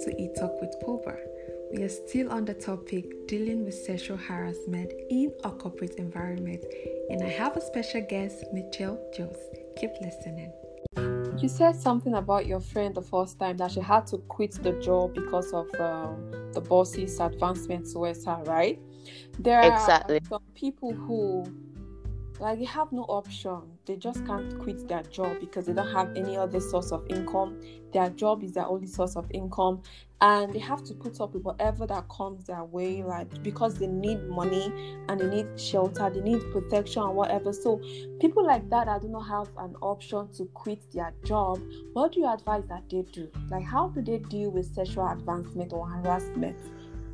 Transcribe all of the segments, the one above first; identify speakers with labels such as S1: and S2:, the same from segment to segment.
S1: to E Talk with Poba. We are still on the topic dealing with sexual harassment in a corporate environment, and I have a special guest, Michelle Jones. Keep listening.
S2: You said something about your friend the first time that she had to quit the job because of um, the boss's advancement towards her, right? There
S3: Exactly.
S2: are some people who, like, they have no option. They just can't quit their job because they don't have any other source of income. Their job is their only source of income, and they have to put up with whatever that comes their way, like because they need money and they need shelter, they need protection and whatever. So people like that that do not have an option to quit their job, what do you advise that they do? Like how do they deal with sexual advancement or harassment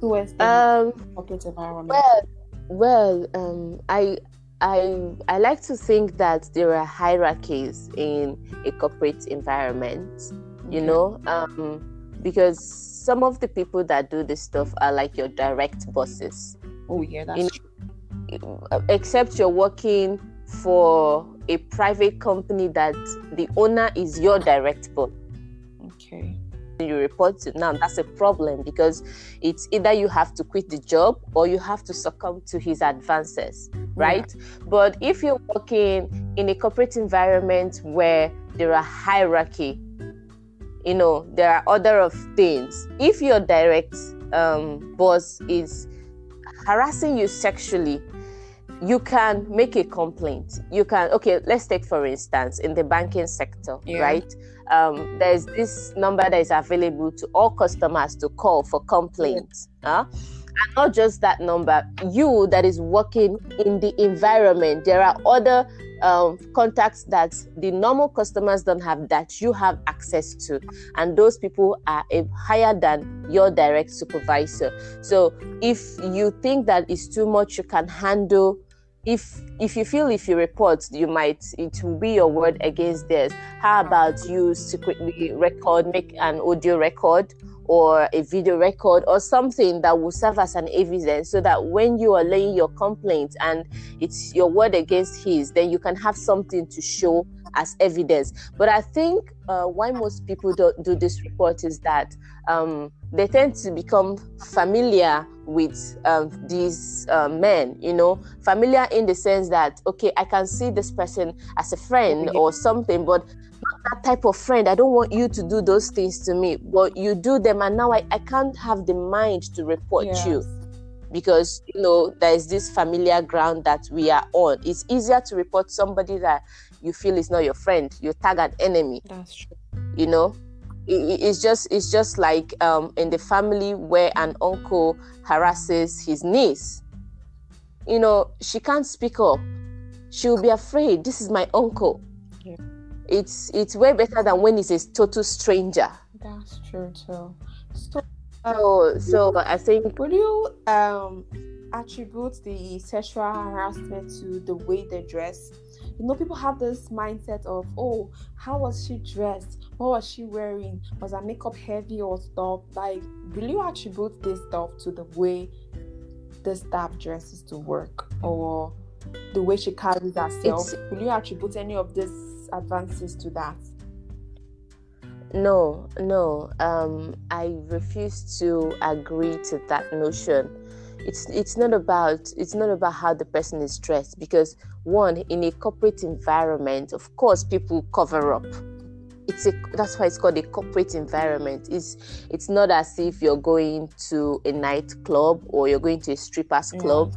S2: towards the
S3: Um,
S2: corporate environment?
S3: well, well, um, I, I, I like to think that there are hierarchies in a corporate environment. You
S2: Okay.
S3: know, um, because some of the people that do this stuff are like your direct bosses.
S2: Oh yeah, that's
S3: in-
S2: true.
S3: except you're working for a private company that the owner is your direct boss. You report to now that's a problem because it's either you have to quit the job or you have to succumb to his advances right? But if you're working in a corporate environment where there are hierarchy you know there are other of things if your direct um, boss is harassing you sexually you can make a complaint. You can okay let's take for instance in the banking sector
S2: Yeah.
S3: right? Um, there's this number that is available to all customers to call for complaints huh? and not just that number you that is working in the environment there are other um, contacts that the normal customers don't have that you have access to. And those people are a, higher than your direct supervisor. So if you think that is too much you can handle if if you feel if you report you might it will be your word against theirs. How mm. about you secretly record make an audio record or a video record or something that will serve as an evidence so that when you are laying your complaint and it's your word against his then you can have something to show as evidence. But i think uh, why most people don't do this report is that um, they tend to become familiar with um, these uh, men you know? Familiar in the sense that okay i can see this person as a friend or something but not that type of friend. I don't want you to do those things to me but you do them and now i, I can't have the mind to report you. Because you know there is this familiar ground that we are on. It's easier to report somebody that you feel is not your friend you tag an enemy
S2: That's true.
S3: you know It- it- it's just it's just like um, in the family where an uncle harasses his niece you know she can't speak up she'll be afraid this is my uncle
S2: Yeah.
S3: it's it's way better than when it's a total stranger
S2: That's true too. So
S3: so so i think
S2: Would you um attribute the sexual harassment to the way they dress? You know, people have this mindset of, oh, how was she dressed? What was she wearing? Was her makeup heavy or stuff? Like, will you attribute this stuff to the way the staff dresses to work or the way she carries herself?
S3: It's-
S2: will you attribute any of these advances to that?
S3: No, no. Um, I refuse to agree to that notion. It's it's not about it's not about how the person is dressed because one in a corporate environment, of course, people cover up. It's a that's why it's called a corporate environment. It's it's not as if you're going to a nightclub or you're going to a strippers
S2: Yeah.
S3: club.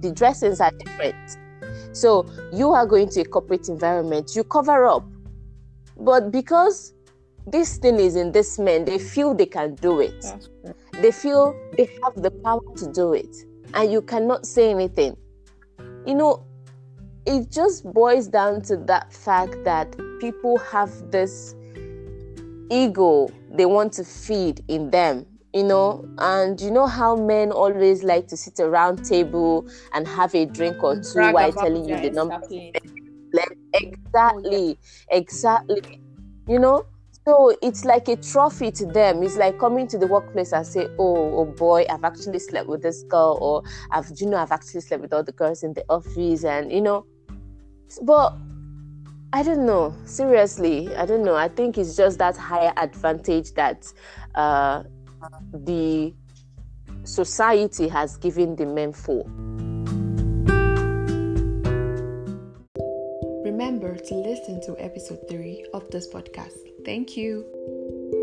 S3: The dressings are different. So you are going to a corporate environment, you cover up. But because this thing is in this man. they feel they can do it. They feel they have the power to do it. And you cannot say anything. You know, it just boils down to that fact that people have this ego they want to feed in them you know and you know how men always like to sit around table and have a drink or two
S2: Brag
S3: while telling you the number exactly exactly you know so it's like a trophy to them. It's like coming to the workplace and say oh oh boy i've actually slept with this girl or i've you know i've actually slept with all the girls in the office and you know. But i don't know. Seriously i don't know. I think it's just that higher advantage that uh the society has given the men for.
S2: Remember to listen to episode 3 of this podcast. Thank you.